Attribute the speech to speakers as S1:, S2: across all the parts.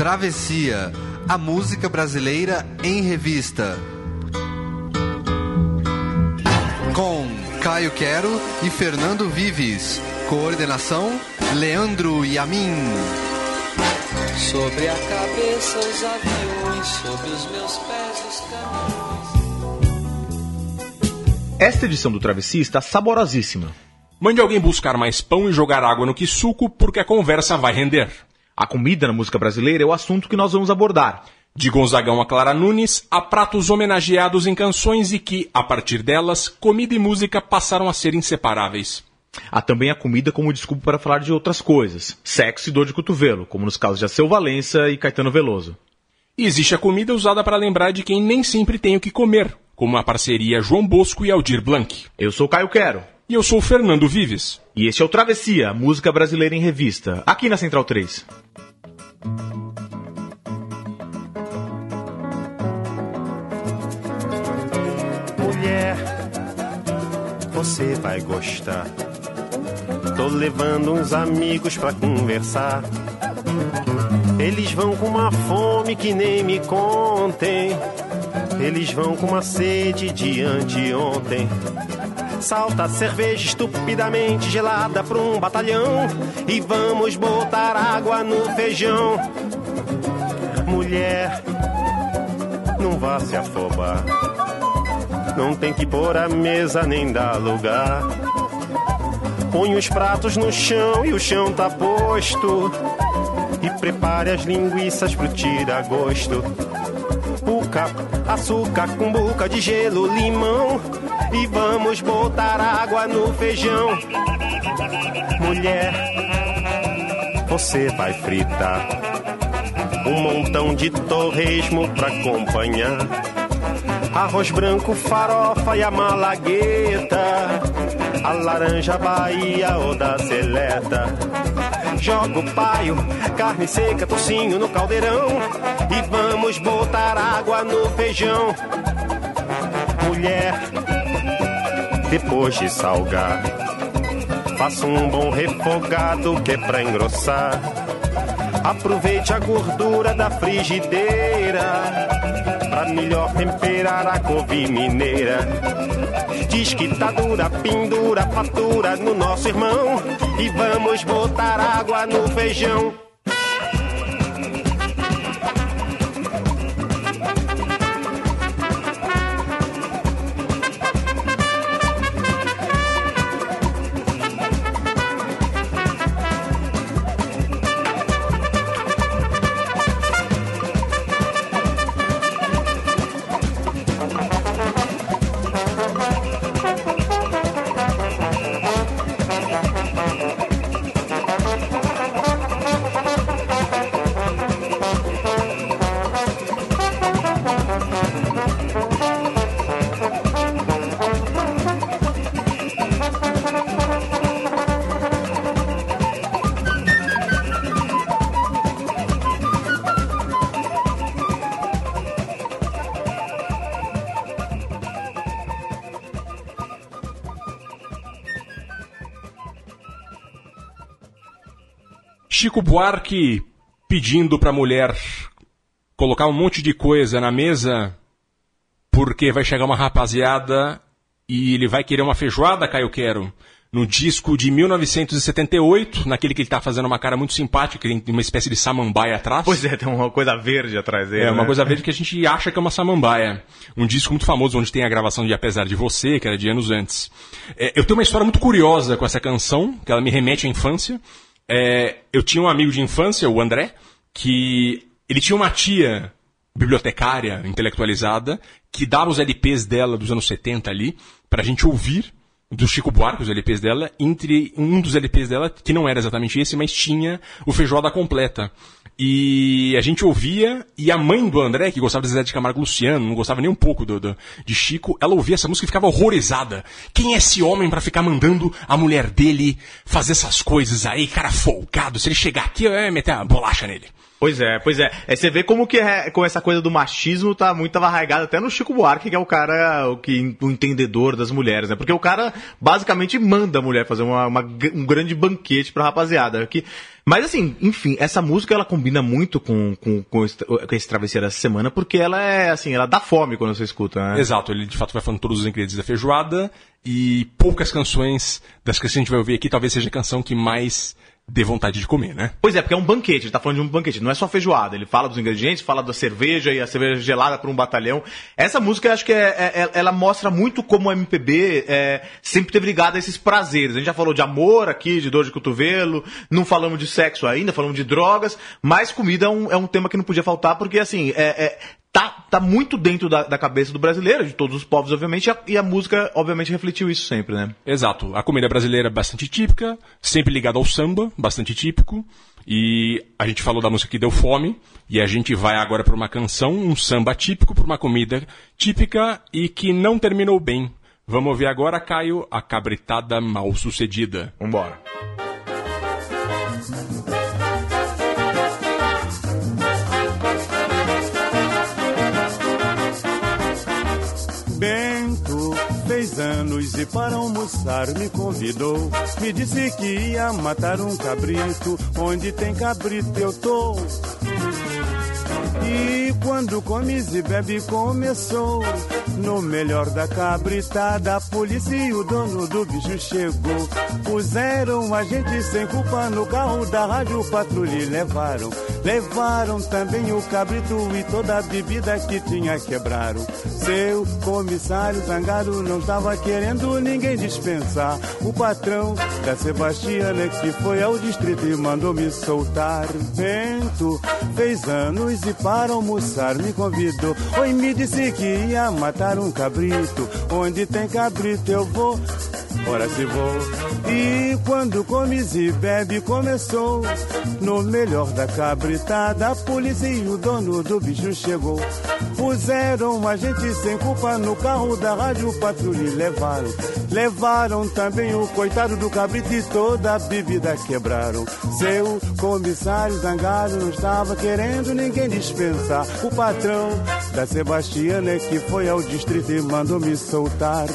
S1: Travessia, a música brasileira em revista. Com Caio Quero e Fernando Vives. Coordenação: Leandro Yamin.
S2: Sobre a cabeça os aviões, sobre os meus pés os caminhões.
S3: Esta edição do Travessia está saborosíssima.
S4: Mande alguém buscar mais pão e jogar água no que suco, porque a conversa vai render.
S3: A comida na música brasileira é o assunto que nós vamos abordar.
S4: De Gonzagão a Clara Nunes, há pratos homenageados em canções e que, a partir delas, comida e música passaram a ser inseparáveis.
S3: Há também a comida como desculpa para falar de outras coisas, sexo e dor de cotovelo, como nos casos de Alceu Valença e Caetano Veloso.
S4: E existe a comida usada para lembrar de quem nem sempre tem o que comer, como a parceria João Bosco e Aldir Blanc.
S3: Eu sou Caio Quero.
S4: E eu sou o Fernando Vives.
S3: E este é o Travessia, música brasileira em revista, aqui na Central 3.
S5: Mulher, você vai gostar. Tô levando uns amigos pra conversar. Eles vão com uma fome que nem me contem. Eles vão com uma sede de anteontem. Salta cerveja estupidamente gelada pra um batalhão. E vamos botar água no feijão. Mulher, não vá se afobar. Não tem que pôr a mesa nem dar lugar. Põe os pratos no chão e o chão tá posto. E prepare as linguiças pro tira-gosto. Puca, açúcar com boca de gelo, limão. E vamos botar água no feijão. Mulher, você vai fritar um montão de torresmo pra acompanhar. Arroz branco, farofa e a malagueta. A laranja Bahia ou da seleta. Joga o paio, carne seca, tocinho no caldeirão. E vamos botar água no feijão. Mulher, depois de salgar, faça um bom refogado que é pra engrossar. Aproveite a gordura da frigideira pra melhor temperar a couve mineira. Diz que tá dura, pendura, fatura no nosso irmão. E vamos botar água no feijão.
S4: Chico Buarque pedindo pra mulher colocar um monte de coisa na mesa porque vai chegar uma rapaziada e ele vai querer uma feijoada, Caio Quero. No disco de 1978, naquele que ele tá fazendo uma cara muito simpática, tem uma espécie de samambaia atrás.
S3: Pois é, tem uma coisa verde atrás dele.
S4: É, uma
S3: né?
S4: coisa verde que a gente acha que é uma samambaia. Um disco muito famoso onde tem a gravação de Apesar de Você, que era de anos antes. É, eu tenho uma história muito curiosa com essa canção, que ela me remete à infância. É, eu tinha um amigo de infância, o André, que ele tinha uma tia bibliotecária intelectualizada que dava os LPs dela dos anos 70 ali pra gente ouvir do Chico Buarque, os LPs dela, entre um dos LPs dela, que não era exatamente esse, mas tinha o Feijoada Completa. E a gente ouvia, e a mãe do André, que gostava de Zé de Camargo Luciano, não gostava nem um pouco do, do- de Chico, ela ouvia essa música e ficava horrorizada. Quem é esse homem pra ficar mandando a mulher dele fazer essas coisas aí, cara folgado? Se ele chegar aqui, eu ia meter a bolacha nele.
S3: Pois é, pois é. é você vê como que é, com essa coisa do machismo tá muito arraigado até no Chico Buarque, que é o cara, o, que, o entendedor das mulheres, né? Porque o cara basicamente manda a mulher fazer uma, uma um grande banquete pra rapaziada. Que, mas assim, enfim, essa música ela combina muito com, com, com, esse, com esse travesseiro dessa semana, porque ela é assim, ela dá fome quando você escuta, né?
S4: Exato, ele de fato vai falando todos os ingredientes da feijoada e poucas canções das que a gente vai ouvir aqui, talvez seja a canção que mais dê vontade de comer, né?
S3: Pois é, porque é um banquete, ele tá falando de um banquete, não é só feijoada, ele fala dos ingredientes, fala da cerveja e a cerveja gelada para um batalhão. Essa música acho que é, é, é ela mostra muito como o MPB é, sempre teve ligado a esses prazeres. A gente já falou de amor aqui, de dor de cotovelo, não falamos de sexo ainda, falamos de drogas, mas comida é um, é um tema que não podia faltar, porque assim, é, é tá, tá muito dentro da, da, cabeça do brasileiro, de todos os povos, obviamente, e a, e a, música, obviamente, refletiu isso sempre, né?
S4: Exato. A comida brasileira é bastante típica, sempre ligada ao samba, bastante típico. E a gente falou da música que deu fome, e a gente vai agora para uma canção, um samba típico, para uma comida típica e que não terminou bem. Vamos ouvir agora, Caio, a cabritada mal sucedida.
S3: Vambora.
S6: anos para almoçar me convidou. Me disse que ia matar um cabrito, onde tem cabrito eu tô. E quando comes e bebe começou. No melhor da cabritada A polícia e o dono do bicho chegou. Puseram a gente sem culpa no carro da rádio patrulha e levaram. Levaram também o cabrito e toda a bebida que tinha quebraram. Seu comissário zangado não estava querendo ninguém dispensar. O patrão da Sebastiana que foi ao distrito e mandou me soltar. Bento fez anos e para almoçar me convidou. Oi, me disse que ia matar um cabrito. Onde tem cabrito eu vou. Ora se vou. E quando comes e bebe começou. No melhor da cabritada, a polícia e o dono do bicho chegou. Puseram a gente sem culpa no carro da rádio patrulha e levaram. Levaram também o coitado do cabrito e toda a bebida quebraram. Seu comissário zangado não estava querendo ninguém dispensar. O patrão da Sebastiana que foi ao distrito e mandou me soltar.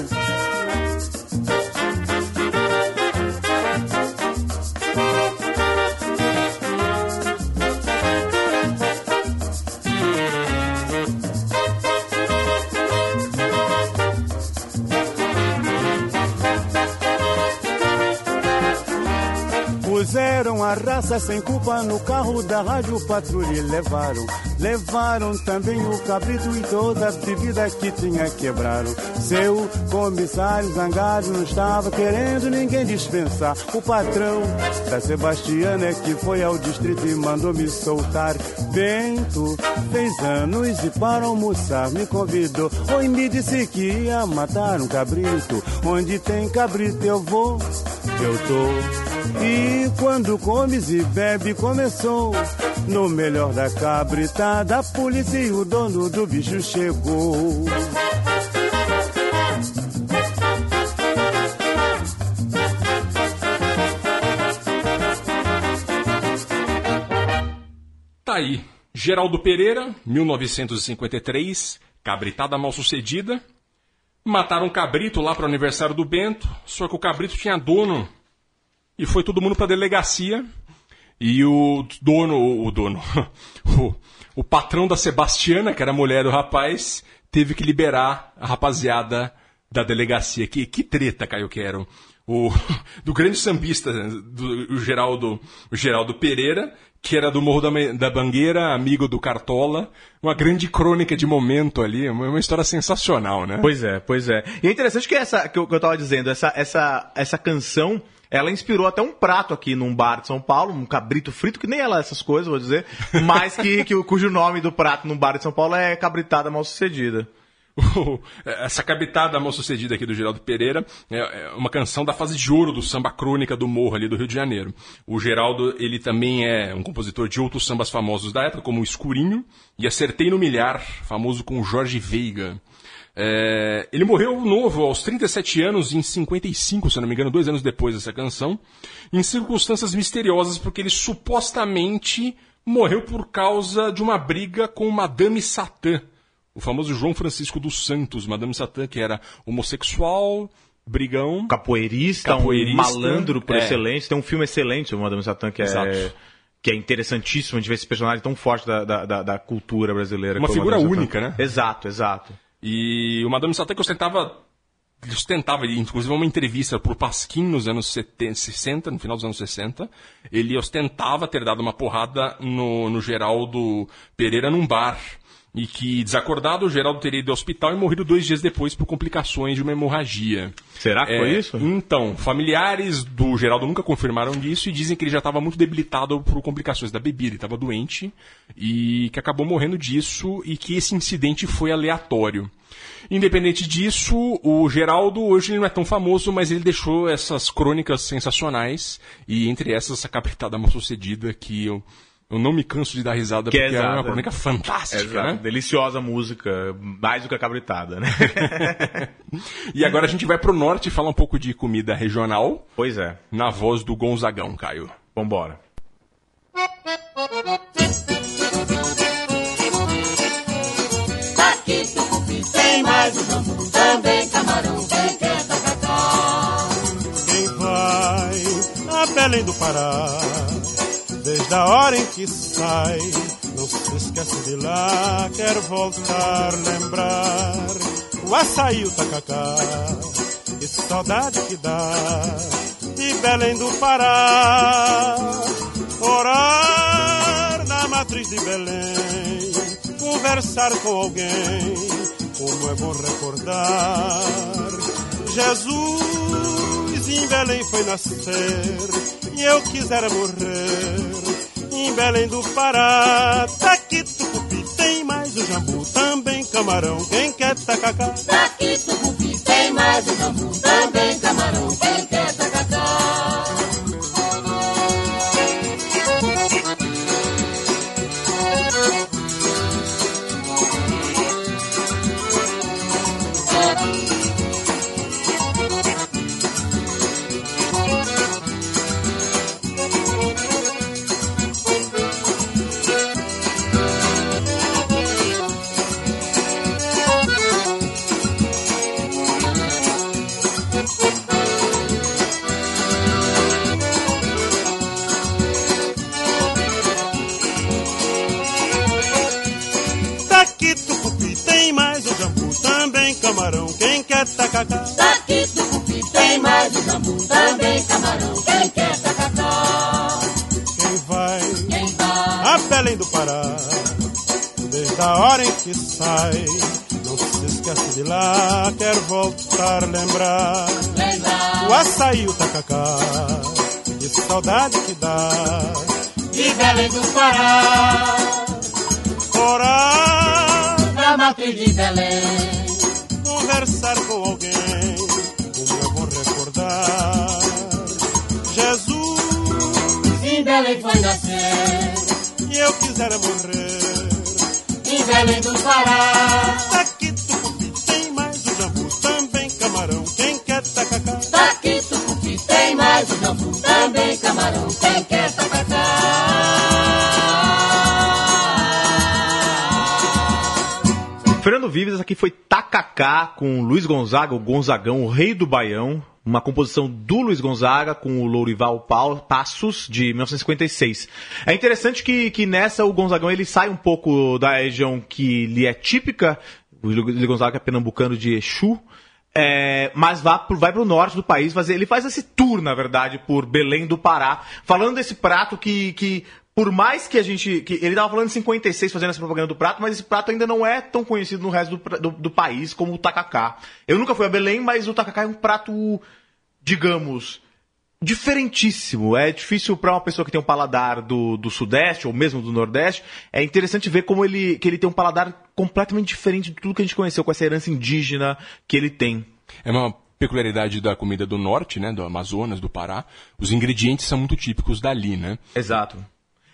S6: Raça sem culpa no carro da rádio patrulha levaram. Levaram também o cabrito e toda a bebida que tinha quebraram. Seu comissário zangado não estava querendo ninguém dispensar. O patrão da Sebastiana é que foi ao distrito e mandou me soltar. Bento fez anos e para almoçar me convidou. Oi, me disse que ia matar um cabrito. Onde tem cabrito eu vou, eu tô. E quando comes e bebe começou. No melhor da cabritada, a polícia e o dono do bicho chegou.
S4: Tá aí. Geraldo Pereira, 1953, cabritada mal sucedida. Mataram um cabrito lá para o aniversário do Bento, só que o cabrito tinha dono e foi todo mundo pra delegacia. E o dono, o dono, o, o patrão da Sebastiana, que era a mulher do rapaz, teve que liberar a rapaziada da delegacia. Que, que treta, Caio Quero. O, do grande sambista, do, o, Geraldo, o Geraldo Pereira, que era do Morro da, da Bangueira, amigo do Cartola. Uma grande crônica de momento ali, uma, uma história sensacional, né?
S3: Pois é, pois é. E é interessante que essa, que eu, que eu tava dizendo, essa, essa, essa canção ela inspirou até um prato aqui num bar de São Paulo, um cabrito frito, que nem ela essas coisas, vou dizer, mas que, que cujo nome do prato num bar de São Paulo é cabritada mal sucedida.
S4: Essa cabritada mal sucedida aqui do Geraldo Pereira é, é uma canção da fase de ouro do samba crônica do Morro ali do Rio de Janeiro. O Geraldo, ele também é um compositor de outros sambas famosos da época, como o Escurinho e Acertei no Milhar, famoso com Jorge Veiga. É, ele morreu novo, aos 37 anos, em 55, se não me engano, dois anos depois dessa canção, em circunstâncias misteriosas, porque ele supostamente morreu por causa de uma briga com Madame Satã, o famoso João Francisco dos Santos, Madame Satã, que era homossexual, brigão.
S3: Capoeirista,
S4: Capoeirista,
S3: um malandro por
S4: é.
S3: excelência. Tem um filme excelente sobre o Madame Satã que é,
S4: Exato.
S3: que é interessantíssimo de ver esse personagem tão forte da, da, da- cultura brasileira.
S4: Uma figura única, né?
S3: Exato, exato.
S4: E o Madame Satã que ostentava, ele ostentava, inclusive uma entrevista pro Pasquim nos anos 70, 60, no final dos anos 60, ele ostentava ter dado uma porrada no, no Geraldo Pereira num bar. E que, desacordado, o Geraldo teria ido ao hospital e morrido dois dias depois por complicações de uma hemorragia.
S3: Será que foi
S4: É,
S3: isso?
S4: Então, familiares do Geraldo nunca confirmaram disso e dizem que ele já estava muito debilitado por complicações da bebida, ele estava doente e que acabou morrendo disso e que esse incidente foi aleatório. Independente disso, o Geraldo hoje ele não é tão famoso, mas ele deixou essas crônicas sensacionais e entre essas essa capitada mal sucedida que eu, eu não me canso de dar risada
S3: Que é
S4: porque é, uma
S3: exato.
S4: crônica fantástica,
S3: Exato.
S4: né?
S3: Deliciosa música, mais do que a cabritada, né?
S4: E agora a gente vai pro norte falar um pouco de comida regional
S3: pois é.
S4: na voz do Gonzagão, Caio.
S3: Vambora.
S7: Aqui tucupi tem mais um jambu, também camarão, quem quer tacacá.
S8: Quem vai a Belém do Pará, desde a hora em que sai, não se esquece de lá, quer voltar, lembrar o açaí, o tacacá, que saudade que dá de Belém do Pará. Orar na matriz de Belém, conversar com alguém, como é bom recordar. Jesus em Belém foi nascer eu quisera morrer em Belém do Pará. Daqui tucupi tem mais o jambu, também camarão. Quem quer tacacá?
S7: Aqui tucupi tem mais um jambu, também camarão, quem quer
S8: camarão. Quem quer tacacá?
S7: Aqui tucupi tem mais um jambu, também camarão, quem quer tacacá.
S8: Quem vai
S7: Quem vai
S8: a Belém do Pará, desde a hora em que sai, não se esquece de lá, quer voltar, lembrar.
S7: lembrar
S8: O açaí, o tacacá, que saudade que dá.
S7: de Belém do Pará,
S8: Orar,
S7: na matriz de Belém.
S8: Conversar com alguém, como é bom recordar. Jesus,
S7: Em Belém foi nascer,
S8: e eu quisera morrer.
S7: em Belém do Pará.
S8: Daqui tucupi tem mais o jambu, também camarão. Quem quer tacacá?
S7: Daqui tucupi tem mais um jambu, também camarão, quem quer tacacá.
S3: Vives, aqui foi Tacacá com Luiz Gonzaga, o Gonzagão, o rei do Baião. Uma composição do Luiz Gonzaga com o Lourival Passos, de 1956. É interessante que, que nessa o Gonzagão ele sai um pouco da região que lhe é típica. O Luiz Gonzaga é pernambucano de Exu. É, mas vá pro, vai para o norte do país fazer. Ele faz esse tour, na verdade, por Belém do Pará, falando desse prato que, que por mais que a gente. Que ele estava falando em 56 fazendo essa propaganda do prato, mas esse prato ainda não é tão conhecido no resto do, do, do país como o tacacá. Eu nunca fui a Belém, mas o tacacá é um prato, digamos, diferentíssimo. É difícil para uma pessoa que tem um paladar do, do Sudeste ou mesmo do Nordeste. É interessante ver como ele, que ele tem um paladar completamente diferente de tudo que a gente conheceu com essa herança indígena que ele tem.
S4: É uma peculiaridade da comida do norte, né, do Amazonas, do Pará. Os ingredientes são muito típicos dali, né?
S3: Exato.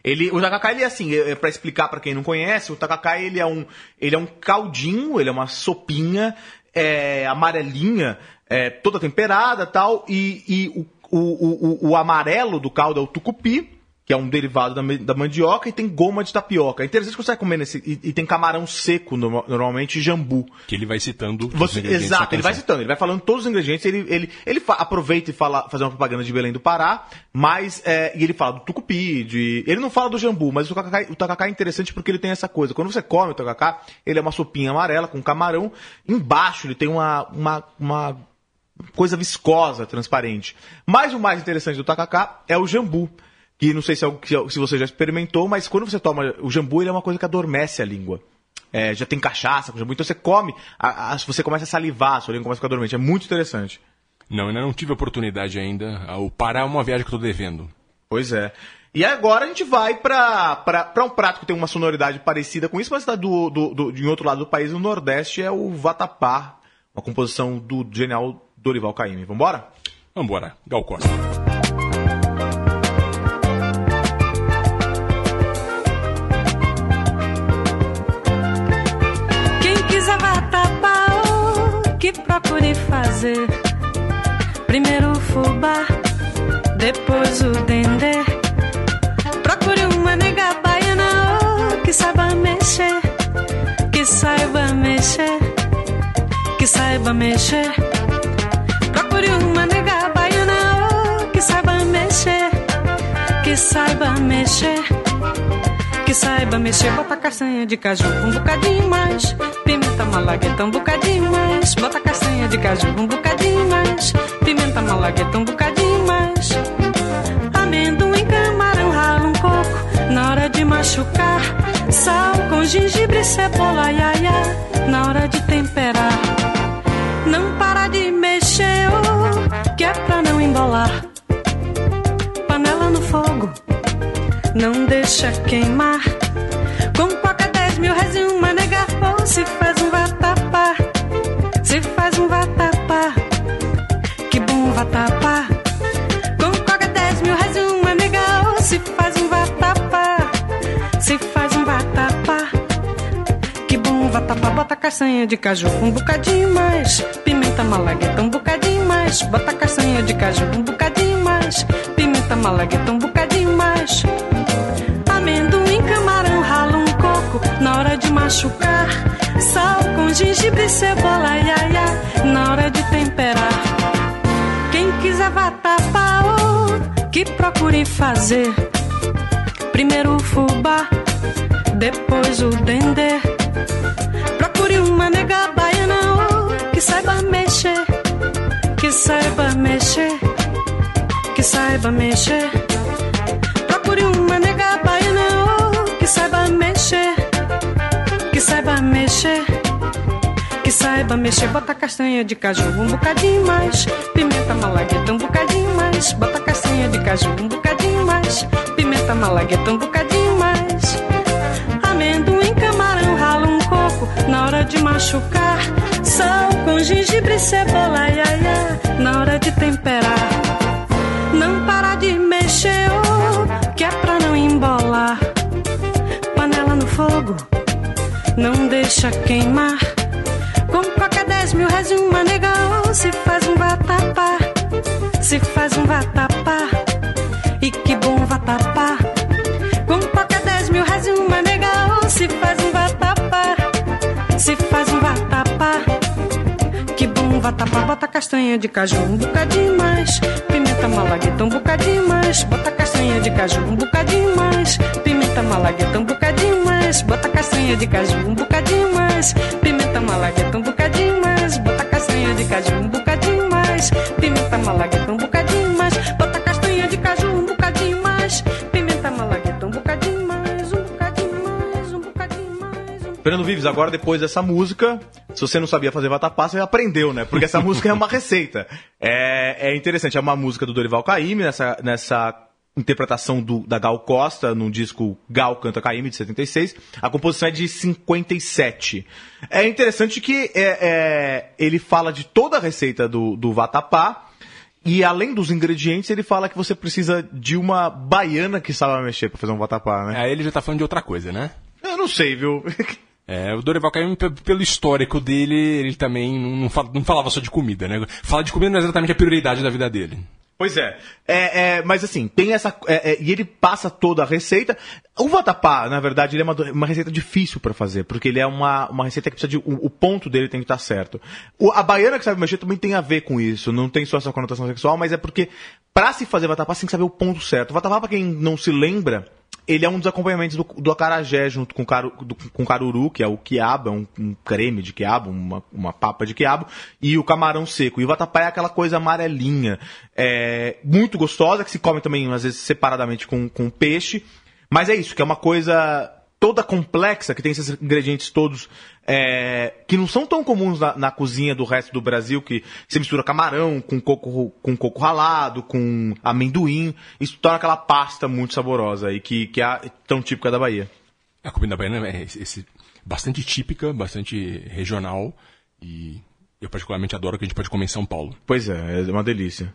S3: Ele, o tacacá, ele é assim, é, para explicar para quem não conhece, o tacacá ele é um, ele é um caldinho, ele é uma sopinha é, amarelinha, é, toda temperada tal, e, e o, o, o, o amarelo do caldo é o tucupi, que é um derivado da, da, mandioca, e tem goma de tapioca. É interessante que você vai comer nesse. E, e tem camarão seco, no, normalmente, e jambu.
S4: Que ele vai citando.
S3: Você, exato, ele vai citando, ele vai falando todos os ingredientes, ele, ele, ele aproveita e fala, fazer uma propaganda de Belém do Pará, mas. É, e ele fala do tucupi, de. Ele não fala do jambu, mas o tacacá, o tacacá é interessante porque ele tem essa coisa. Quando você come o tacacá, ele é uma sopinha amarela com camarão. Embaixo ele tem uma, uma, uma coisa viscosa, transparente. Mas o mais interessante do tacacá é o jambu que não sei se, é, se você já experimentou, mas quando você toma o jambu, ele é uma coisa que adormece a língua. É, já tem cachaça com jambu, então você come, a, a, você começa a salivar, a sua língua começa a ficar dormente. É muito interessante.
S4: Não, ainda não tive a oportunidade ainda. O Pará é uma viagem que eu tô devendo.
S3: Pois é. E agora a gente vai para um prato que tem uma sonoridade parecida com isso, mas está do, do, do, em outro lado do país, no Nordeste, é o vatapá, uma composição do genial Dorival Caymmi. Vambora?
S4: Vambora. Gal Costa.
S9: Fazer. Primeiro o fubá, depois o dendê. Procure uma nega baiana oh, que saiba mexer, que saiba mexer, que saiba mexer. Procure uma nega baiana oh, que saiba mexer, que saiba mexer que saiba mexer, bota castanha de caju um bocadinho mais, pimenta malagueta um bocadinho mais, bota castanha de caju um bocadinho mais, pimenta malagueta um bocadinho mais, amendoim, camarão, rala um coco, na hora de machucar, sal com gengibre, cebola, iaia, na hora de temperar, não para de mexer, oh, que é pra não embolar, panela no fogo não deixa queimar. Com coca 10 mil reais castanha de caju um bocadinho mais, pimenta malagueta um bocadinho mais, bota castanha de caju um bocadinho mais, pimenta malagueta um bocadinho mais amendoim, camarão, rala um coco na hora de machucar. Sal com gengibre, cebola, iaia, na hora de temperar. Quem quiser vatapá, oh, que procure fazer. Primeiro o fubá, depois o dendê. Procure uma nega baiana, oh, que saiba mexer, que saiba mexer, que saiba mexer. Procure uma nega baiana oh, que saiba mexer, que saiba mexer, que saiba mexer. Bota castanha de caju um bocadinho mais, pimenta malagueta um bocadinho mais. Bota castanha de caju um bocadinho mais, pimenta malagueta um bocadinho de machucar. Sal com gengibre, cebola, iaia, na hora de temperar. Não para de mexer, oh, que é pra não embolar. Panela no fogo, não deixa queimar. Com coca 10 mil reais e uma nega, oh, se faz um vatapá, se faz um vatapá. E que bom vatapá. Se faz um vatapá. Que bom vatapá, bota castanha de caju um bocadinho mais, pimenta malagueta um bocadinho mais, bota castanha de caju um bocadinho mais, pimenta malagueta um bocadinho mais, bota castanha de caju um bocadinho mais, pimenta malagueta um bocadinho mais, bota castanha de caju um bocadinho mais, pimenta malagueta
S3: Fernando Vives, agora depois dessa música, se você não sabia fazer vatapá, você aprendeu, né? Porque essa música é uma receita. É, é interessante, é uma música do Dorival Caymmi, nessa, nessa interpretação do, da Gal Costa, no disco Gal Canta Caymmi, de 76. A composição é de 57. É interessante que é, é, ele fala de toda a receita do, do vatapá, E além dos ingredientes, ele fala que você precisa de uma baiana que saiba mexer pra fazer um vatapá, né?
S4: Aí ele já tá falando de outra coisa, né?
S3: Eu não sei, viu?
S4: É, o Dorival Caymmi, pe- pelo histórico dele, ele também não, não fa- não falava só de comida, né? Falar de comida não é exatamente a prioridade da vida dele.
S3: Pois é. É, é, mas assim, tem essa. é, é, e ele passa toda a receita. O vatapá, na verdade, ele é uma, uma receita difícil pra fazer, porque ele é uma, uma receita que precisa de. O, o ponto dele tem que estar certo. O- a baiana que sabe mexer também tem a ver com isso. Não tem só essa conotação sexual, mas é porque pra se fazer vatapá, você tem que saber o ponto certo. O vatapá, pra quem não se lembra. Ele é um dos acompanhamentos do, do acarajé junto com, caru, do- com caruru, que é o quiabo, é um, um creme de quiabo, uma, uma papa de quiabo, e o camarão seco. E o vatapá é aquela coisa amarelinha, é, muito gostosa, que se come também, às vezes, separadamente com, com peixe. Mas é isso, que é uma coisa toda complexa, que tem esses ingredientes todos é, que não são tão comuns na, na cozinha do resto do Brasil, que você mistura camarão com coco, com coco ralado, com amendoim. Isso torna aquela pasta muito saborosa e que, que é tão típica da Bahia.
S4: A comida baiana é esse, bastante típica, bastante regional e eu particularmente adoro que a gente pode comer em São Paulo.
S3: Pois é, é uma delícia.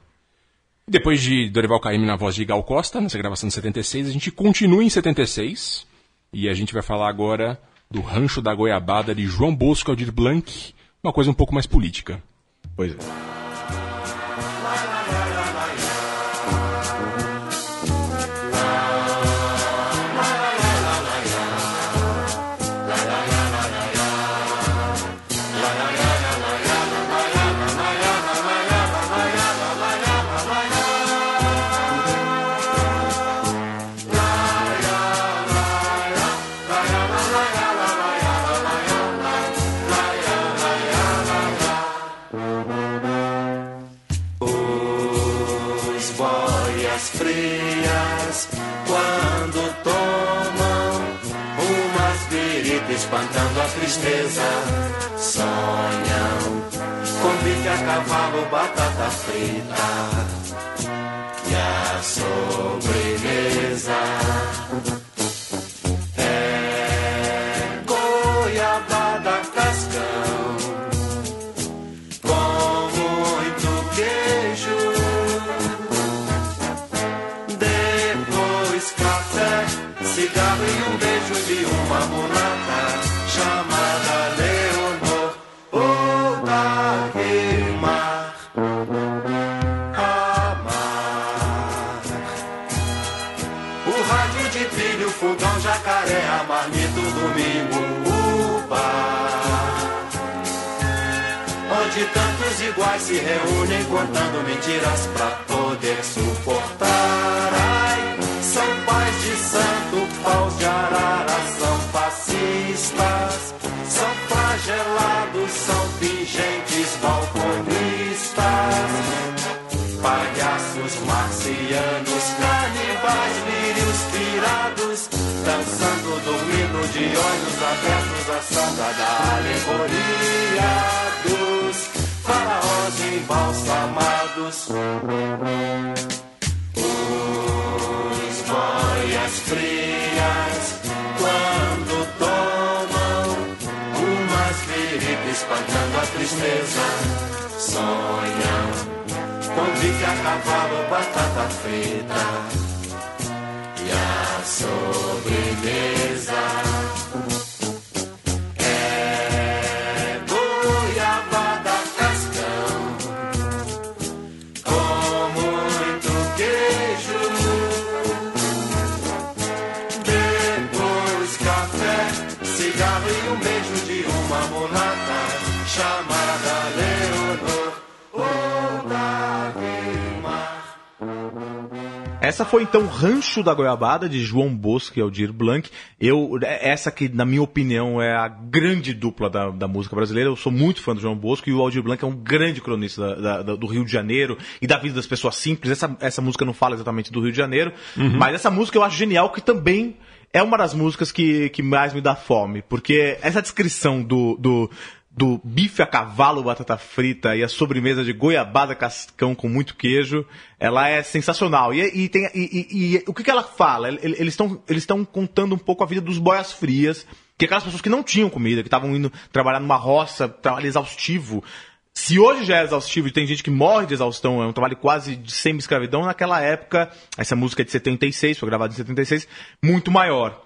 S4: Depois de Dorival Caymmi na voz de Gal Costa, nessa gravação de 76, a gente continua em 76 e a gente vai falar agora do Rancho da Goiabada de João Bosco Aldir Blanc, uma coisa um pouco mais política.
S3: Pois é.
S2: Tristeza, sonham com bife a cavalo, batata frita e a sobremesa. Se reúnem contando mentiras pra poder suportar. Ai, são pais de santo, paus de arara, são fascistas, são flagelados, são pingentes balconistas, palhaços marcianos, canibais, lírios pirados, dançando, dormindo de olhos abertos, a samba da alegoria dos embalsamados. Os boias frias, quando tomam umas viritas espantando a tristeza, sonham com bife a cavalo, batata frita e a sobremesa.
S3: Essa foi então Rancho da Goiabada, de João Bosco e Aldir Blanc. Eu, essa que, na minha opinião, é a grande dupla da, da música brasileira. Eu sou muito fã do João Bosco e o Aldir Blanc é um grande cronista da- da- do Rio de Janeiro e da vida das pessoas simples. Essa, essa música não fala exatamente do Rio de Janeiro, mas essa música eu acho genial, que também é uma das músicas que, que mais me dá fome. Porque essa descrição do, do, do bife a cavalo, batata frita e a sobremesa de goiabada cascão com muito queijo, ela é sensacional. E, e tem, e, e- o que, que ela fala? Ele- Eles estão eles contando um pouco a vida dos boias frias, que é aquelas pessoas que não tinham comida, que estavam indo trabalhar numa roça, trabalho exaustivo, se hoje já é exaustivo e tem gente que morre de exaustão, é um trabalho quase de semi-escravidão, naquela época, essa música é de 76, foi gravada em 76, muito maior.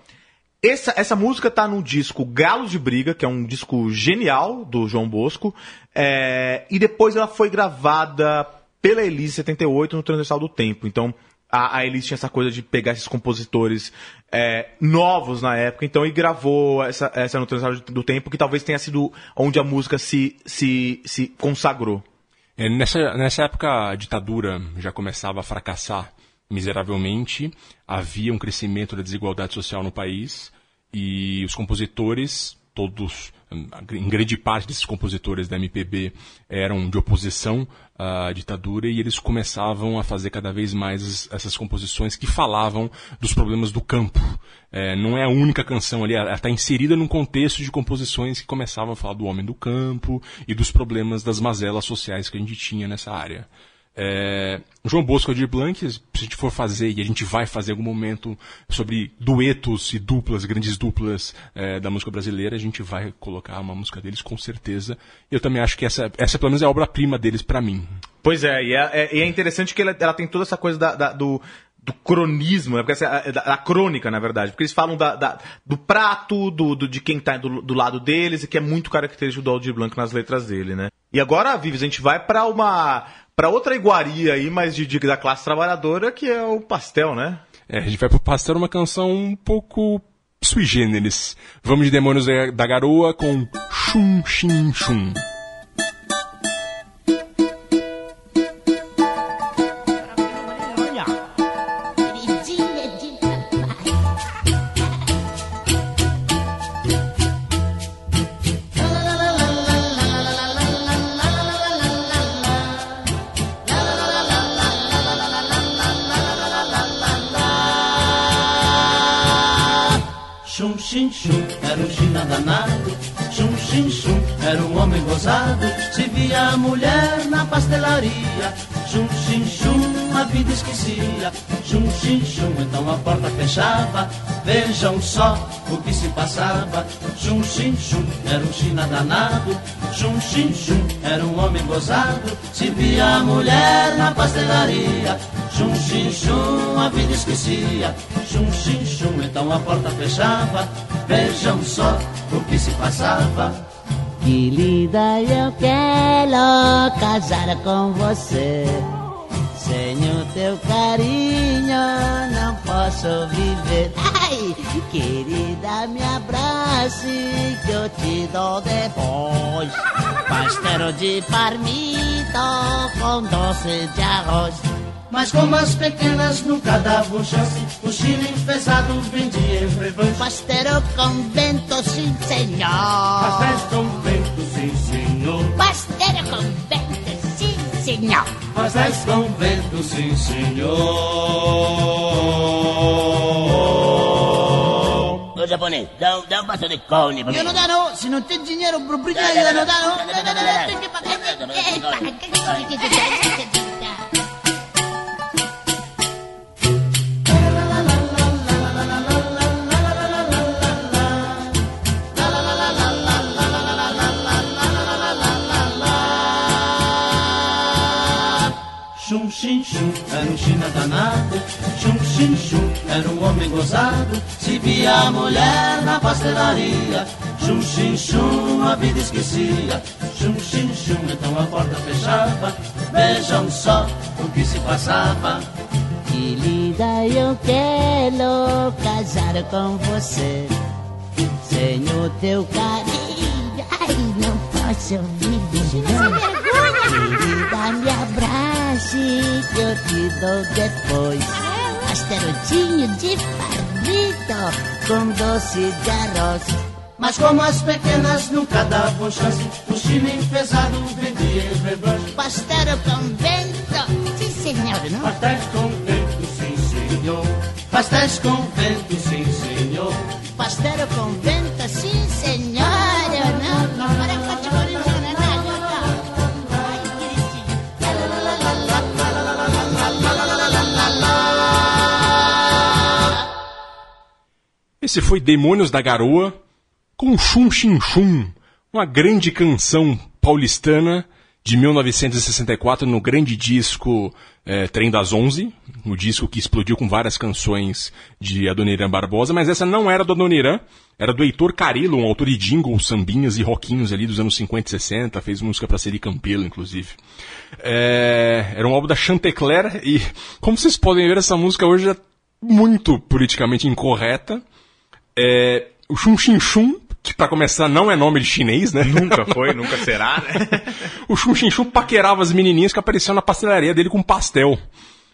S3: Essa, essa música tá no disco Galos de Briga, que é um disco genial do João Bosco, é, e depois ela foi gravada pela Elise 78 no Transversal do Tempo. Então, a, a Elise tinha essa coisa de pegar esses compositores é, novos na época, então e gravou essa, essa no Transversal do Tempo, que talvez tenha sido onde a música se, se, se consagrou.
S4: É, nessa, nessa época a ditadura já começava a fracassar miseravelmente, havia um crescimento da desigualdade social no país e os compositores, todos, em grande parte desses compositores da MPB eram de oposição à ditadura e eles começavam a fazer cada vez mais essas composições que falavam dos problemas do campo. É, não é a única canção ali, ela está inserida num contexto de composições que começavam a falar do homem do campo e dos problemas das mazelas sociais que a gente tinha nessa área. É, João Bosco Aldir Blanc, se a gente for fazer, e a gente vai fazer em algum momento, sobre duetos e duplas, grandes duplas é, da música brasileira, a gente vai colocar uma música deles com certeza. Eu também acho que essa, essa pelo menos é a obra-prima deles para mim.
S3: Pois é, e é, é, é interessante que ela, ela, tem toda essa coisa da, da, do, do cronismo, né? porque essa, da, da, crônica, na verdade, porque eles falam da, da do prato, do, do, de quem está do, do, lado deles, e que é muito característico do Aldir Blanc nas letras dele, né? E agora, Vives, a gente vai para uma para outra iguaria aí, mas de, de, da classe trabalhadora, que é o pastel, né?
S4: É, a gente vai pro pastel uma canção um pouco sui generis. Vamos de Demônios da Garoa com Chum Chim Chum.
S10: Se via a mulher na pastelaria, chum, chim, chum, a vida esquecia. Chum, chim, chum, então a porta fechava. Vejam só o que se passava. Chum, chim, chum, era um china danado. Chum, chim, chum, era um homem gozado. Se via a mulher na pastelaria, chum, chim, chum, a vida esquecia. Chum, chim, chum, então a porta fechava. Vejam só o que se passava.
S11: Que linda, eu quero casar com você. Sem o teu carinho não posso viver. Ai, querida, me abrace que eu te dou depois. Pastel de parmito com doce de arroz.
S10: Mas como as pequenas nunca davam chance, o chile enfesado vendia em revanche.
S11: Pastel com vento, sim senhor.
S10: Pastel com vento, sim senhor.
S11: Pastel senhor.
S10: Pastel com vento, sim senhor.
S12: Ô japonês, dá, dá um passo de cone pra mim.
S11: Eu não dá não, se não tem dinheiro pro brincadeira, não dá não. Tem que pagar.
S10: Chum, era um china danado. Chum, chim, chum, era um homem gozado. Se via a mulher na pastelaria. Chum, chim, chum, a vida esquecia. Chum, chim, chum, então a porta fechava. Vejam só o que se passava.
S11: Que linda, eu quero casar com você. Sem o teu carinho, ai, não posso viver. Que eu te dou depois. Pasterotinho de palmito com doce de arroz.
S10: Mas como as pequenas nunca davam chance, o chile enfesado vendia em revanche.
S11: Pastel com vento, sim senhor, não?
S10: Pastéis com vento, sim senhor. Pastéis com vento, sim senhor.
S11: Pastel com vento, sim senhor,
S4: Esse foi Demônios da Garoa com Chum Chim Chum, uma grande canção paulistana de 1964 no grande disco é, Trem das Onze, o disco que explodiu com várias canções de Adoniran Barbosa, mas essa não era do Adoniran, era do Heitor Carilo, um autor de jingles, sambinhas e rockinhos ali dos anos 50 e 60, fez música para Seri Campelo, inclusive. É, era um álbum da Chantecler e, como vocês podem ver, essa música hoje é muito politicamente incorreta. É, o Chum Chin Chum, que pra começar não é nome de chinês, né?
S3: Nunca foi, nunca será, né?
S4: o Chum Chin Chum paquerava as menininhas que apareciam na pastelaria dele com pastel.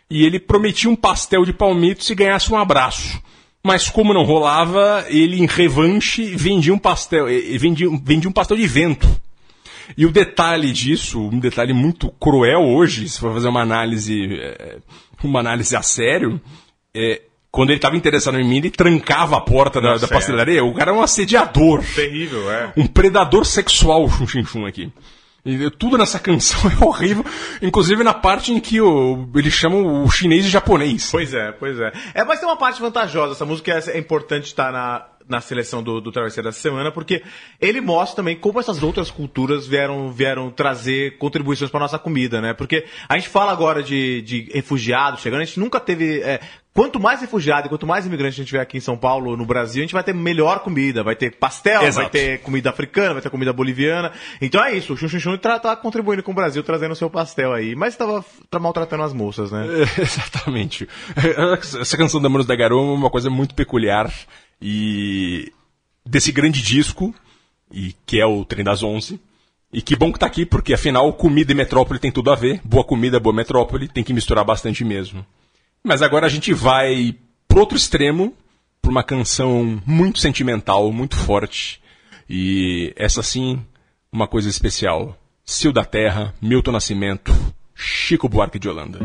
S4: E ele prometia um pastel de palmito se ganhasse um abraço. Mas como não rolava, ele em revanche vendia um pastel, eh, vendia, vendia um pastel de vento. E o detalhe disso, um detalhe muito cruel hoje, se for fazer uma análise, eh, uma análise a sério, é, quando ele estava interessado em mim, ele trancava a porta da,
S3: Nossa,
S4: da pastelaria. O cara é um assediador.
S3: Terrível, é.
S4: Um predador sexual, Chum Chim Chum aqui. E tudo nessa canção é horrível, inclusive na parte em que o, eles chamam o chinês de japonês.
S3: Pois é, pois é. É, mas tem uma parte vantajosa. Essa música é, é importante estar na, na seleção do, do Travesseiro dessa semana, porque ele mostra também como essas outras culturas vieram, vieram trazer contribuições para nossa comida, né? Porque a gente fala agora de, de refugiados chegando, a gente nunca teve. é, quanto mais refugiado e quanto mais imigrante a gente tiver aqui em São Paulo, no Brasil, a gente vai ter melhor comida. Vai ter pastel, vai
S4: Exato.
S3: ter comida africana, vai ter comida boliviana. Então é isso, o Chun Chun Chun tá, tá contribuindo com o Brasil, trazendo o seu pastel aí. Mas estava tá maltratando as moças, né?
S4: É, exatamente. Essa canção da Manos da Garoa é uma coisa muito peculiar e desse grande disco, e que é o Trem das Onze. E que bom que tá aqui, porque afinal comida e metrópole tem tudo a ver. Boa comida, boa metrópole, tem que misturar bastante mesmo. Mas agora a gente vai pro outro extremo, pra uma canção muito sentimental, muito forte. E essa sim, uma coisa especial. Sil da Terra, Milton Nascimento, Chico Buarque de Holanda.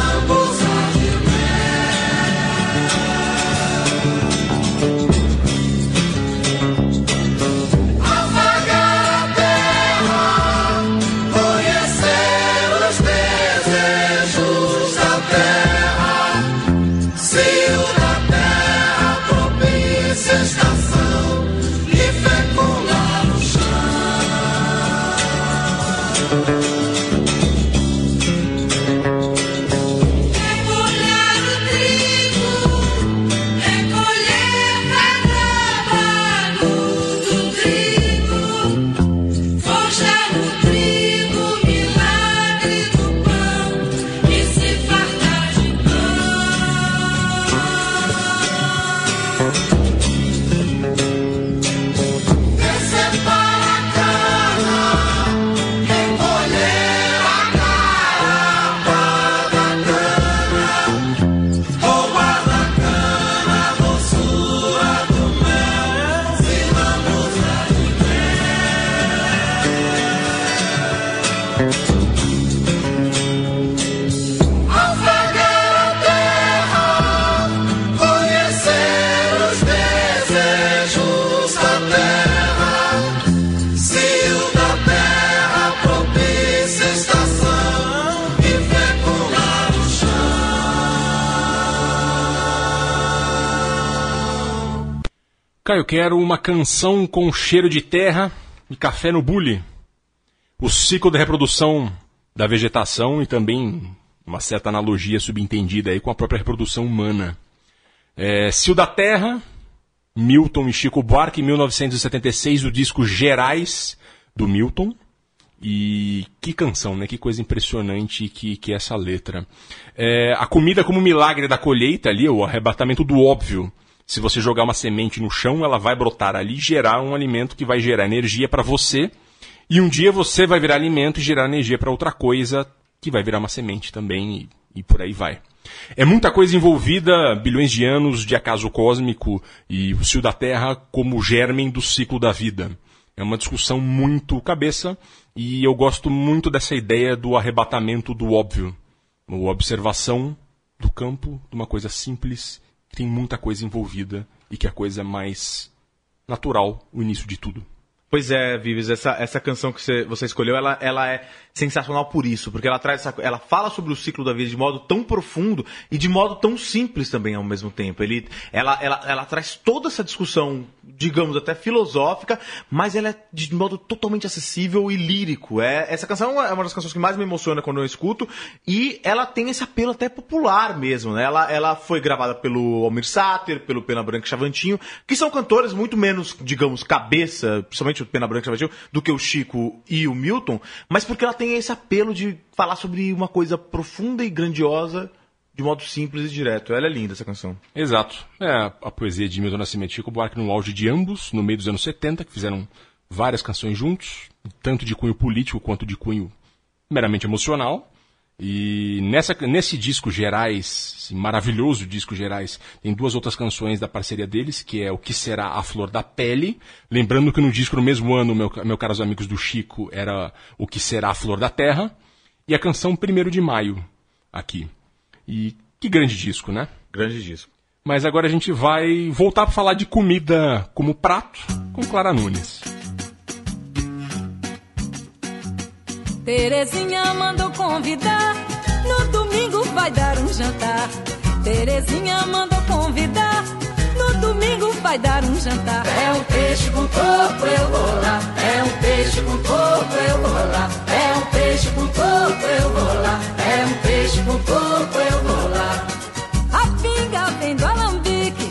S4: amor. Quero uma canção com cheiro de terra e café no bule. O ciclo da reprodução da vegetação e também uma certa analogia subentendida aí com a própria reprodução humana. É, da Terra, Milton e Chico Buarque, 1976, o disco Gerais do Milton. E que canção, né? Que coisa impressionante que, que é essa letra. É, a comida como milagre da colheita ali, o arrebatamento do óbvio. Se você jogar uma semente no chão, ela vai brotar ali gerar um alimento que vai gerar energia para você. E um dia você vai virar alimento e gerar energia para outra coisa que vai virar uma semente também e, e por aí vai. É muita coisa envolvida, bilhões de anos de acaso cósmico e o cio da Terra como germen do ciclo da vida. É uma discussão muito cabeça e eu gosto muito dessa ideia do arrebatamento do óbvio. A observação do campo de uma coisa simples tem muita coisa envolvida e que é a coisa mais natural, o início de tudo.
S3: Pois é, Vives, essa, essa canção que você, você escolheu, ela, ela é sensacional por isso, porque ela traz essa, ela fala sobre o ciclo da vida de modo tão profundo e de modo tão simples também ao mesmo tempo. Ele, ela, ela, ela traz toda essa discussão, digamos até filosófica, mas ela é de modo totalmente acessível e lírico. É, essa canção é uma das canções que mais me emociona quando eu escuto e ela tem esse apelo até popular mesmo. Né? Ela, ela foi gravada pelo Almir Sater, pelo Pena Branca e Chavantinho, que são cantores muito menos, digamos, cabeça, principalmente o Pena Branca e Chavantinho, do que o Chico e o Milton, mas porque ela tem esse apelo de falar sobre uma coisa profunda e grandiosa de modo simples e direto. Ela é linda, essa canção.
S4: Exato. É a poesia de Milton Nascimento e Chico Buarque no auge de ambos, no meio dos anos 70, que fizeram várias canções juntos, tanto de cunho político quanto de cunho meramente emocional. E nessa, nesse disco Gerais, esse maravilhoso disco Gerais, tem duas outras canções da parceria deles, que é O Que Será a Flor da Pele. Lembrando que no disco no mesmo ano, meu, meu caros amigos do Chico, era O Que Será a Flor da Terra. E a canção Primeiro de Maio, aqui. E que grande disco, né?
S3: Grande disco.
S4: Mas agora a gente vai voltar para falar de comida como prato com Clara Nunes.
S13: Terezinha mandou convidar, no domingo vai dar um jantar. Terezinha mandou convidar, no domingo vai dar um jantar.
S14: É um peixe com coco, eu vou lá. É um peixe com coco, eu vou lá. É um peixe com coco, eu vou lá. É um peixe com coco, eu vou lá.
S13: A pinga vem do alambique,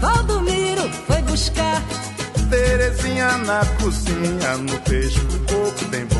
S13: Valdomiro foi buscar.
S7: Terezinha na cozinha, no peixe com coco, tem bom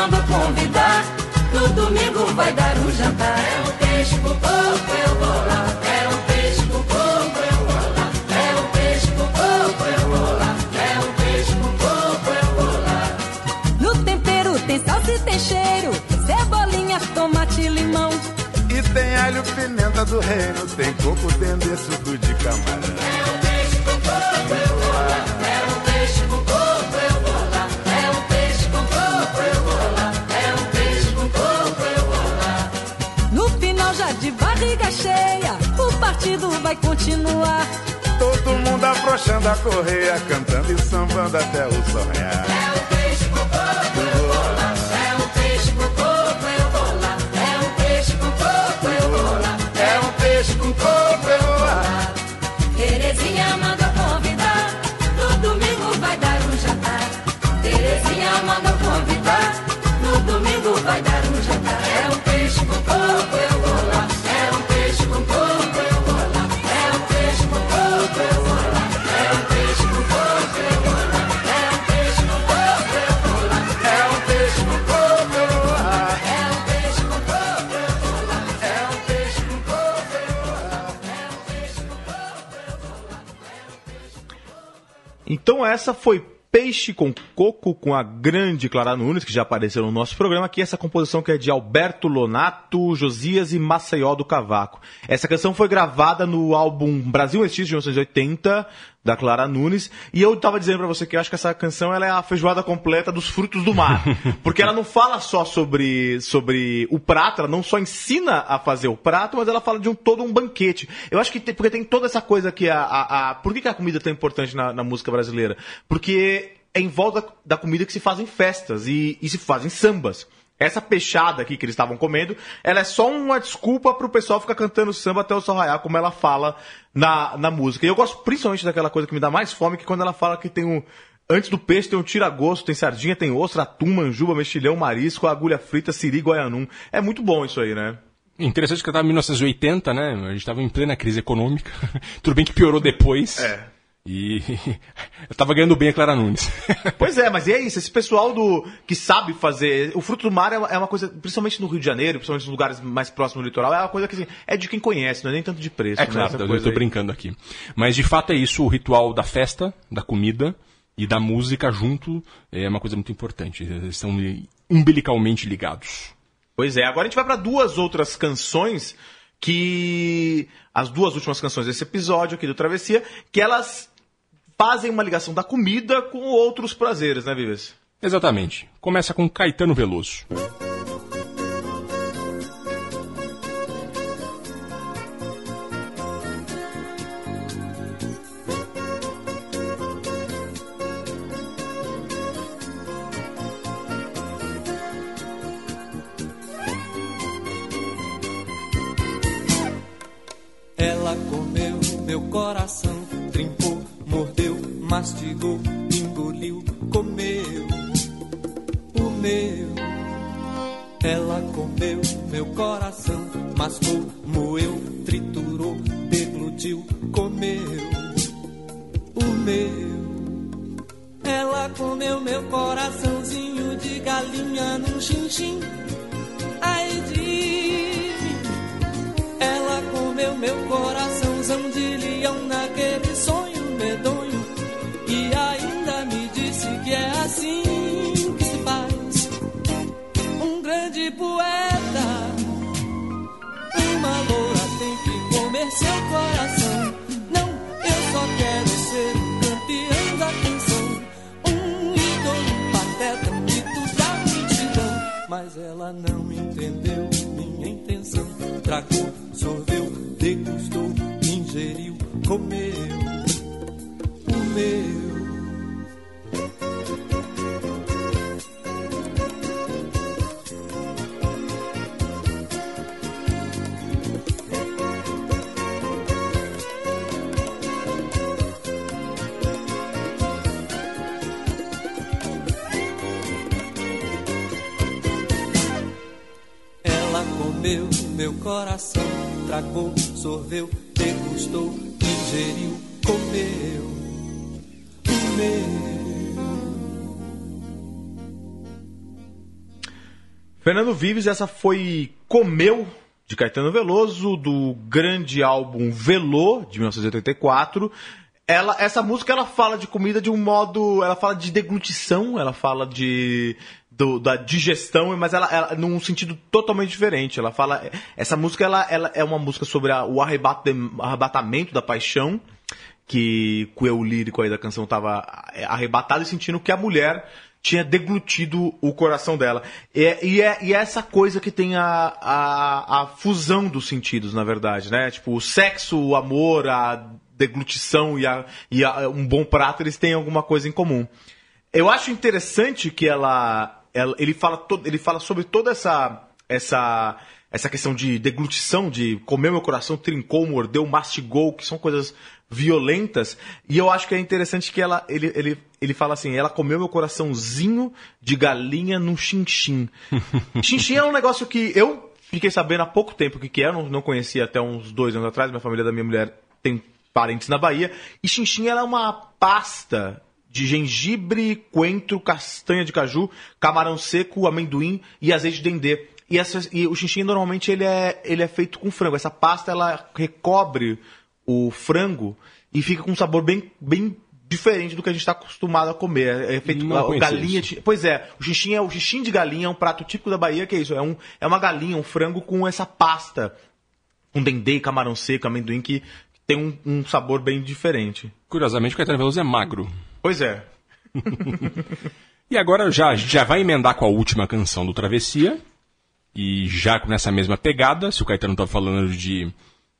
S13: Mandou convidar. No domingo vai dar um jantar.
S14: É um peixe com
S7: correia, cantando e sambando até o sol
S3: Então essa foi Peixe com Coco com a grande Clara Nunes, que já apareceu no nosso programa, aqui essa composição que é de Alberto Lonato, Josias e Maceió do Cavaco. Essa canção foi gravada no álbum Brasil Estes de 1980, da Clara Nunes, e eu tava dizendo pra você que eu acho que essa canção ela é a feijoada completa dos frutos do mar, porque ela não fala só sobre, sobre o prato, ela não só ensina a fazer o prato, mas ela fala de um todo um banquete. Eu acho que tem, porque tem toda essa coisa que a, a, a por que, que a comida é tão importante na, na música brasileira? Porque é em volta da comida que se fazem festas e, e se fazem sambas. Essa peixada aqui que eles estavam comendo, ela é só uma desculpa pro pessoal ficar cantando samba até o sol raiar, como ela fala na, na música. E eu gosto principalmente daquela coisa que me dá mais fome, que é quando ela fala que tem um. Antes do peixe tem um tiragosto, tem sardinha, tem ostra, atum, manjuba, mexilhão, marisco, agulha frita, siri, goianum. É muito bom isso aí, né?
S15: Interessante que eu tava em 1980, né? A gente tava em plena crise econômica. Tudo bem que piorou depois.
S3: É.
S15: E eu tava ganhando bem a Clara Nunes.
S3: Pois é, mas e é isso, esse pessoal do que sabe fazer. O fruto do mar é uma, é uma coisa, principalmente no Rio de Janeiro, principalmente nos lugares mais próximos do litoral, é uma coisa que assim, é de quem conhece, não é nem tanto de preço.
S15: É
S3: né,
S15: claro, eu tô
S3: aí.
S15: brincando aqui. Mas de fato é isso, o ritual da festa, da comida e da música junto é uma coisa muito importante. Eles estão umbilicalmente ligados.
S3: Pois é, agora a gente vai para duas outras canções que. As duas últimas canções desse episódio aqui do Travessia, que elas fazem uma ligação da comida com outros prazeres, né, Vives?
S15: Exatamente. Começa com Caetano Veloso.
S16: Meu coração, tragou, sorveu, degustou, ingeriu, comeu o meu.
S3: Fernando Vives, essa foi Comeu, de Caetano Veloso, do grande álbum Velô, de 1984. Ela, essa música ela fala de comida de um modo. Ela fala de deglutição, ela fala de. Do- da digestão, mas ela, ela num sentido totalmente diferente. Ela fala. Essa música ela, ela é uma música sobre a- o arrebate- arrebatamento da paixão, que, o eu lírico aí da canção tava é, arrebatado e sentindo que a mulher tinha deglutido o coração dela. E, é- e é, e é essa coisa que tem a, a, a fusão dos sentidos, na verdade, né? Tipo, o sexo, o amor, a deglutição e, a, e a- um bom prato, eles têm alguma coisa em comum. Eu acho interessante que ela, ela- ele, fala todo, ele fala sobre toda essa, essa, essa questão de deglutição, de comer meu coração, trincou, mordeu, mastigou, que são coisas violentas. E eu acho que é interessante que ela, ele, ele, ele fala assim, ela comeu meu coraçãozinho de galinha num chinchim. chinchim é um negócio que eu fiquei sabendo há pouco tempo o que, que é, não, não conhecia até uns dois anos atrás, minha família da minha mulher tem parentes na Bahia. E chinchim ela é uma pasta de gengibre, coentro, castanha de caju, camarão seco, amendoim e azeite de dendê. E, essa, e o chinchim normalmente ele é, ele é feito com frango. Essa pasta ela recobre o frango e fica com um sabor bem, bem diferente do que a gente está acostumado a comer. É feito
S4: Não
S3: a-
S4: conhecia
S3: galinha. de- Pois é, o xixim é o xixim de galinha é um prato típico da Bahia, que é isso, é, um, é uma galinha, um frango com essa pasta, um dendê, camarão seco, amendoim que tem um, um sabor bem diferente.
S4: Curiosamente, o Caetano Veloso é magro.
S3: Pois é.
S4: E agora já, a gente já vai emendar com a última canção do Travessia. E já nessa mesma pegada, se o Caetano tá falando de,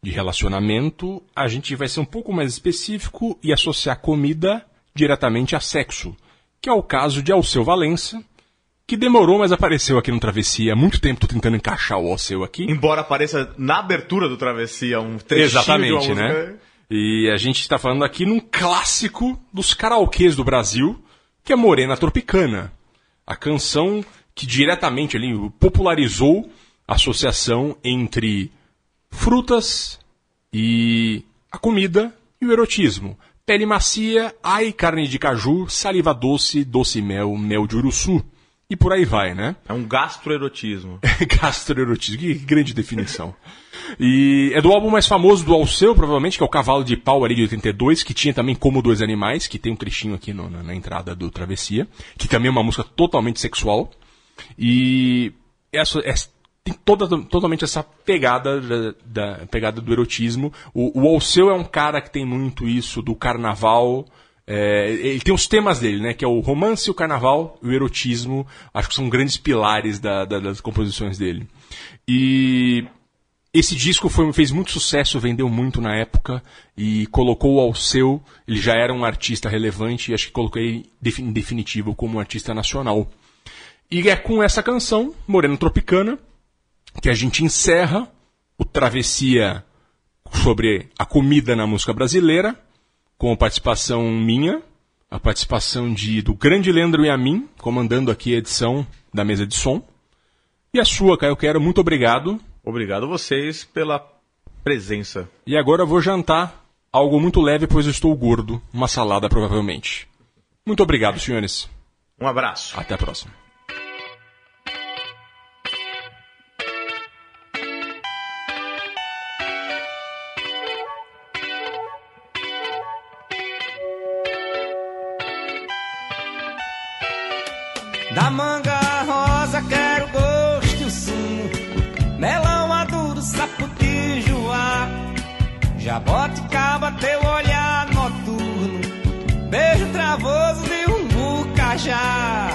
S4: de relacionamento, a gente vai ser um pouco mais específico e associar comida diretamente a sexo. Que é o caso de Alceu Valença, que demorou, mas apareceu aqui no Travessia. Há muito tempo tô tentando encaixar o Alceu aqui.
S3: Embora apareça na abertura do Travessia um trechinho
S4: Exatamente,
S3: de uma
S4: né? E a gente está falando aqui num clássico dos karaokês do Brasil, que é Morena Tropicana. A canção que diretamente ali popularizou a associação entre frutas e a comida e o erotismo. Pele macia, ai carne de caju, saliva doce, doce mel, mel de uruçu. E por aí vai, né?
S3: É um gastroerotismo.
S4: Gastroerotismo, que grande definição. E é do álbum mais famoso do Alceu, provavelmente, que é o Cavalo de Pau ali de 82, que tinha também Como Dois Animais, que tem um trechinho aqui no- na, na entrada do Travessia, que também é uma música totalmente sexual. E essa, essa- tem toda, totalmente essa pegada da, da- pegada do erotismo. O, o Alceu é um cara que tem muito isso do carnaval. É, ele tem os temas dele, né? Que é o romance, o carnaval e o erotismo. Acho que são grandes pilares da- da- das composições dele. E esse disco foi- fez muito sucesso, vendeu muito na época e colocou o Alceu, ele já era um artista relevante e acho que defi- em definitivo como um artista nacional. E é com essa canção, Morena Tropicana, que a gente encerra o Travessia sobre a comida na música brasileira, com a participação minha, a participação de, do grande Leandro e a mim, comandando aqui a edição da mesa de som. E a sua, Caio Quero, muito obrigado.
S3: Obrigado a vocês pela presença.
S4: E agora eu vou jantar algo muito leve, pois eu estou gordo. Uma salada, provavelmente. Muito obrigado, senhores.
S3: Um abraço.
S4: Até a próxima.
S17: Jaboticaba, teu olhar noturno. Beijo travoso de um bucajá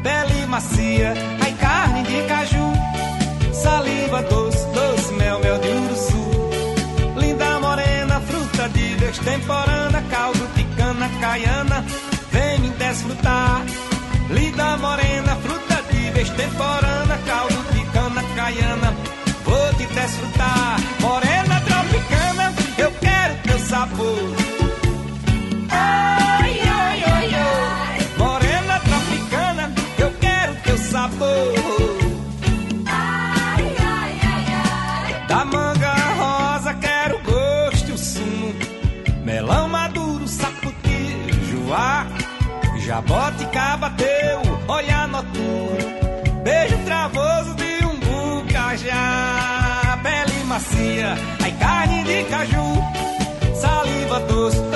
S17: Pele macia, ai carne de caju. Saliva doce, doce, mel, mel de uruçu Linda morena, fruta de destemporânea Caldo de cana caiana, vem me desfrutar. Linda morena, fruta de destemporânea Caldo de cana caiana, vou te desfrutar. Morena sabor. Ai, ai, ai, ai. Morena tropicana, eu quero teu sabor. Ai, ai, ai, ai. Da manga rosa quero gosto e o sumo. Melão maduro, saputi, joá. Jaboticaba teu olhar noturno Beijo travoso de um bucajá Pele macia, ai carne de caju Saliva